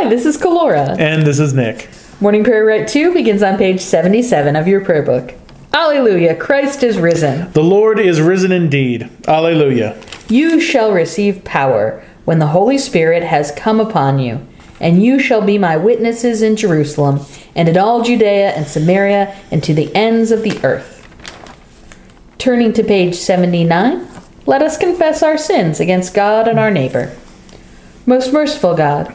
Hi, this is Kalora. And this is Nick. Morning Prayer Rite 2 begins on page 77 of your prayer book. Alleluia, Christ is risen. The Lord is risen indeed. Alleluia. You shall receive power when the Holy Spirit has come upon you, and you shall be my witnesses in Jerusalem and in all Judea and Samaria and to the ends of the earth. Turning to page 79, let us confess our sins against God and our neighbor. Most merciful God,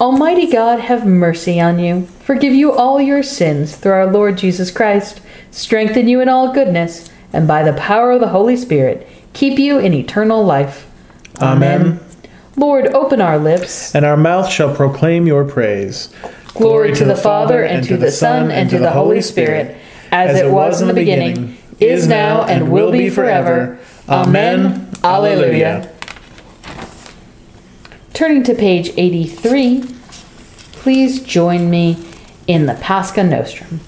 Almighty God, have mercy on you, forgive you all your sins through our Lord Jesus Christ, strengthen you in all goodness, and by the power of the Holy Spirit, keep you in eternal life. Amen. Amen. Lord, open our lips, and our mouth shall proclaim your praise. Glory, Glory to, to the Father, and to the Son, and to the Holy Spirit, as, as it was in the beginning, is now, and will be forever. Amen. Alleluia. Turning to page 83, please join me in the Pascha Nostrum.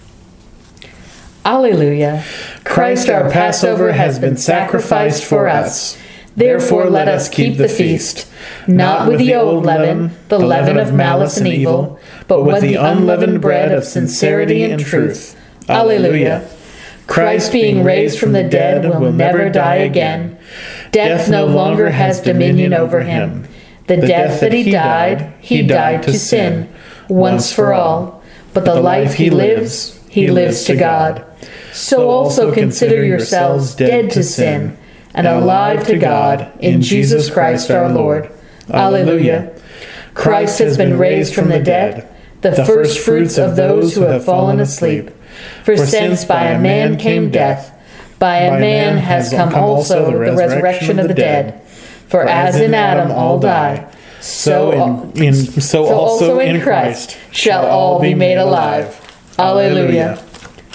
Alleluia. Christ our Passover has been sacrificed for us. Therefore let us keep the feast, not with the old leaven, the leaven of malice and evil, but with the unleavened bread of sincerity and truth. Alleluia. Christ being raised from the dead will never die again. Death no longer has dominion over him. The death that he died, he died to sin, once for all. But the life he lives, he lives to God. So also consider yourselves dead to sin and alive to God in Jesus Christ our Lord. Alleluia. Christ has been raised from the dead, the first fruits of those who have fallen asleep. For since by a man came death, by a man has come also the resurrection of the dead. For as in Adam all die, so in, in so also in Christ shall all be made alive. Alleluia.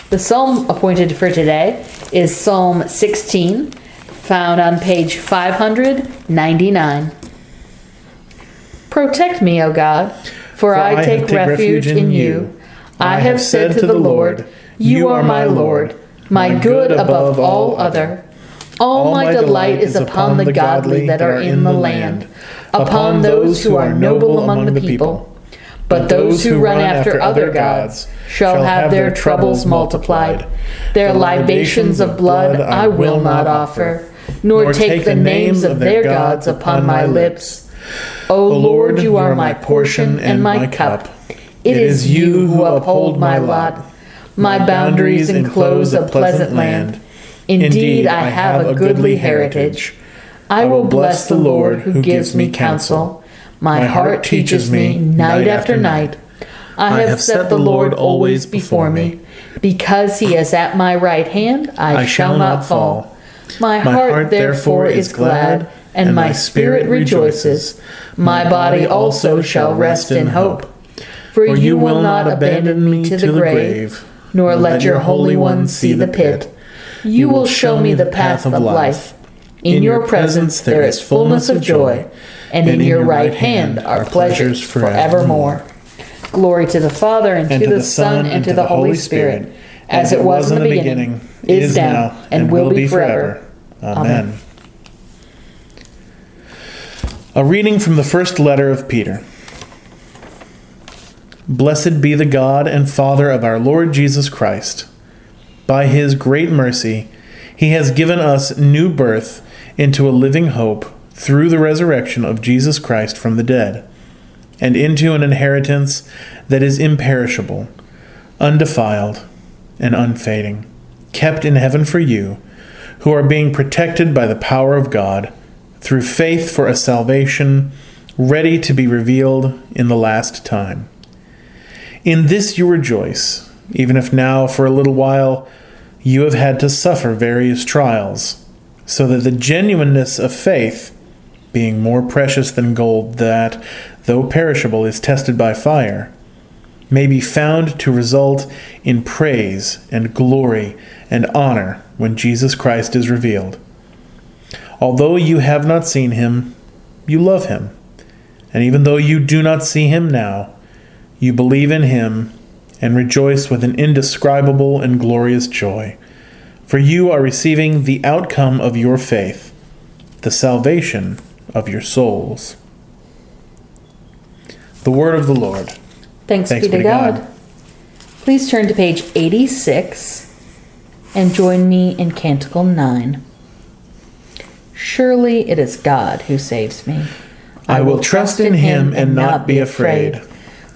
The psalm appointed for today is Psalm 16, found on page 599. Protect me, O God, for, for I, I take, refuge, refuge in you. I have said to the Lord, You are my Lord, my good above all other. All my delight is upon the godly that are in the land, upon those who are noble among the people. But those who run after other gods shall have their troubles multiplied. Their libations of blood I will not offer, nor take the names of their gods upon my lips. O Lord, you are my portion and my cup. It is you who uphold my lot. My boundaries enclose a pleasant land. Indeed, I have a goodly heritage. I will bless the Lord who gives me counsel. My heart teaches me night after night. I have set the Lord always before me. Because he is at my right hand, I shall not fall. My heart therefore is glad, and my spirit rejoices. My body also shall rest in hope. For you will not abandon me to the grave, nor let your Holy One see the pit. You will show me the path of life. In your presence there is fullness of joy, and in your right hand are pleasures forevermore. Glory to the Father, and to the Son, and to the Holy Spirit, as it was in the beginning, is now, and will be forever. Amen. A reading from the first letter of Peter. Blessed be the God and Father of our Lord Jesus Christ. By his great mercy, he has given us new birth into a living hope through the resurrection of Jesus Christ from the dead, and into an inheritance that is imperishable, undefiled, and unfading, kept in heaven for you, who are being protected by the power of God through faith for a salvation ready to be revealed in the last time. In this you rejoice, even if now for a little while you have had to suffer various trials, so that the genuineness of faith, being more precious than gold that, though perishable, is tested by fire, may be found to result in praise and glory and honor when Jesus Christ is revealed. Although you have not seen him, you love him. And even though you do not see him now, you believe in him and rejoice with an indescribable and glorious joy. For you are receiving the outcome of your faith, the salvation of your souls. The word of the Lord. Thanks, Thanks be, to, God. God. Please turn to page 86 and join me in Canticle 9. Surely it is God who saves me. I will trust in him and not be afraid.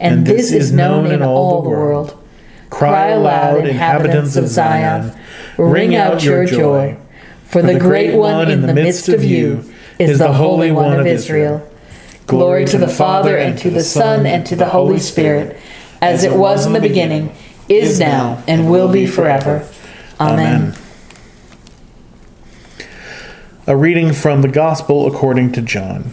and this is known in all the world. Cry aloud, inhabitants of Zion, ring out your joy, for the great one in the midst of you is the Holy One of Israel. Glory to the Father, and to the Son, and to the Holy Spirit, as it was in the beginning, is now, and will be forever. Amen. A reading from the Gospel according to John.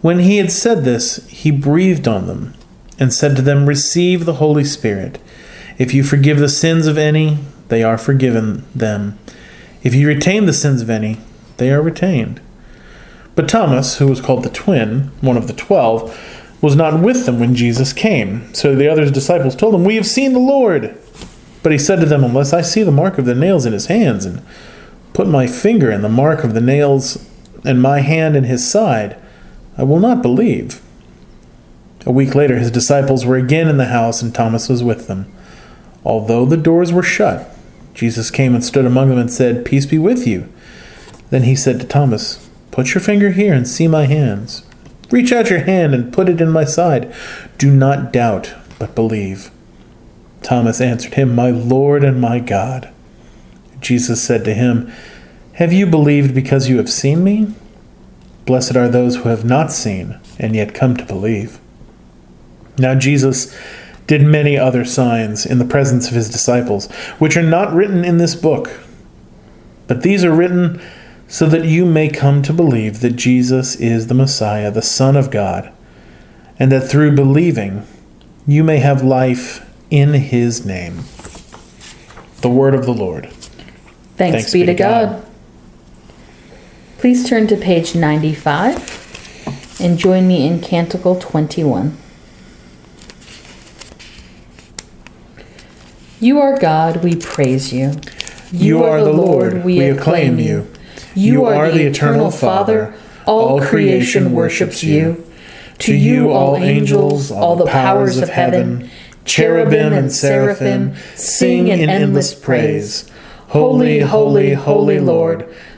When he had said this, he breathed on them and said to them, Receive the Holy Spirit. If you forgive the sins of any, they are forgiven them. If you retain the sins of any, they are retained. But Thomas, who was called the twin, one of the twelve, was not with them when Jesus came. So the other disciples told him, We have seen the Lord. But he said to them, Unless I see the mark of the nails in his hands, and put my finger in the mark of the nails, and my hand in his side, I will not believe. A week later, his disciples were again in the house, and Thomas was with them. Although the doors were shut, Jesus came and stood among them and said, Peace be with you. Then he said to Thomas, Put your finger here and see my hands. Reach out your hand and put it in my side. Do not doubt, but believe. Thomas answered him, My Lord and my God. Jesus said to him, Have you believed because you have seen me? Blessed are those who have not seen and yet come to believe. Now Jesus did many other signs in the presence of his disciples, which are not written in this book. But these are written so that you may come to believe that Jesus is the Messiah, the Son of God, and that through believing you may have life in his name. The word of the Lord. Thanks, Thanks be, be, to God. God. Please turn to page 95 and join me in Canticle 21. You are God, we praise you. You, you are, the Lord, Lord we, we acclaim you. You, you are the eternal Father, all creation worships you. To you, all angels, all the powers of heaven, cherubim and seraphim sing in endless praise. Holy, holy, holy Lord,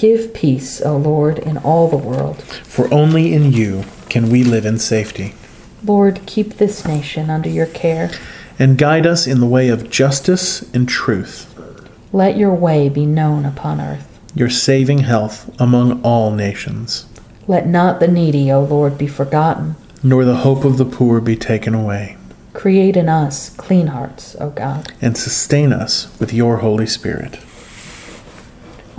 Give peace, O Lord, in all the world. For only in you can we live in safety. Lord, keep this nation under your care. And guide us in the way of justice and truth. Let your way be known upon earth. Your saving health among all nations. Let not the needy, O Lord, be forgotten. Nor the hope of the poor be taken away. Create in us clean hearts, O God. And sustain us with your Holy Spirit.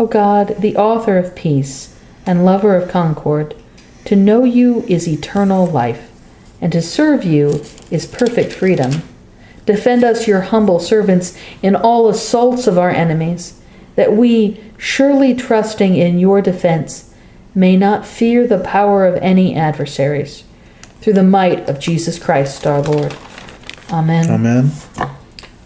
O God, the author of peace and lover of concord, to know you is eternal life, and to serve you is perfect freedom. Defend us, your humble servants, in all assaults of our enemies, that we, surely trusting in your defense, may not fear the power of any adversaries through the might of Jesus Christ our Lord. Amen. Amen.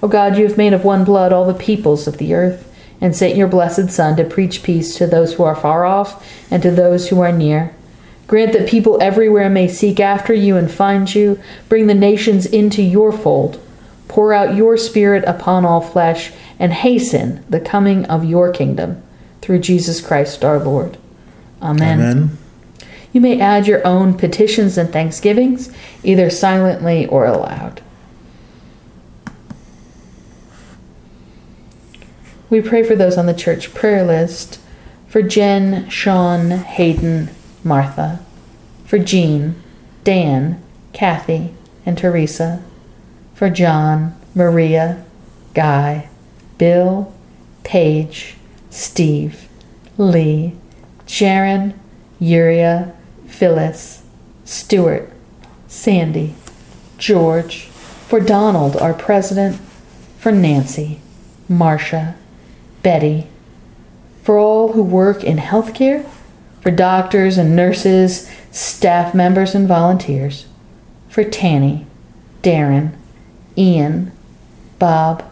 O God, you have made of one blood all the peoples of the earth, and sent your blessed Son to preach peace to those who are far off and to those who are near. Grant that people everywhere may seek after you and find you. Bring the nations into your fold. Pour out your Spirit upon all flesh, and hasten the coming of your kingdom. Through Jesus Christ our Lord. Amen. Amen. You may add your own petitions and thanksgivings, either silently or aloud. We pray for those on the church prayer list. For Jen, Sean, Hayden, Martha, for Jean, Dan, Kathy, and Teresa, for John, Maria, Guy, Bill, Paige, Steve, Lee, Sharon, Uriah, Phyllis, Stuart, Sandy, George, for Donald, our president, for Nancy, Marcia, Betty, for all who work in healthcare, for doctors and nurses, staff members and volunteers, for Tanny, Darren, Ian, Bob,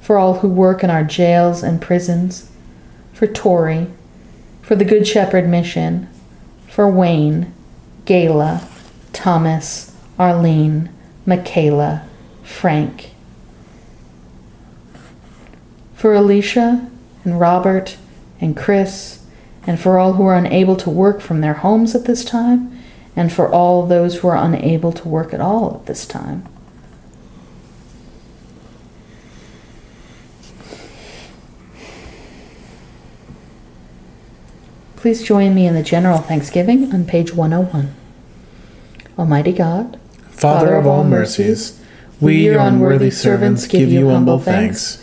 for all who work in our jails and prisons, for Tori, for the Good Shepherd Mission, for Wayne, Gayla, Thomas, Arlene, Michaela, Frank. For Alicia and Robert and Chris, and for all who are unable to work from their homes at this time, and for all those who are unable to work at all at this time. Please join me in the general thanksgiving on page 101. Almighty God, Father, Father of all mercies, We, your unworthy servants, give you humble thanks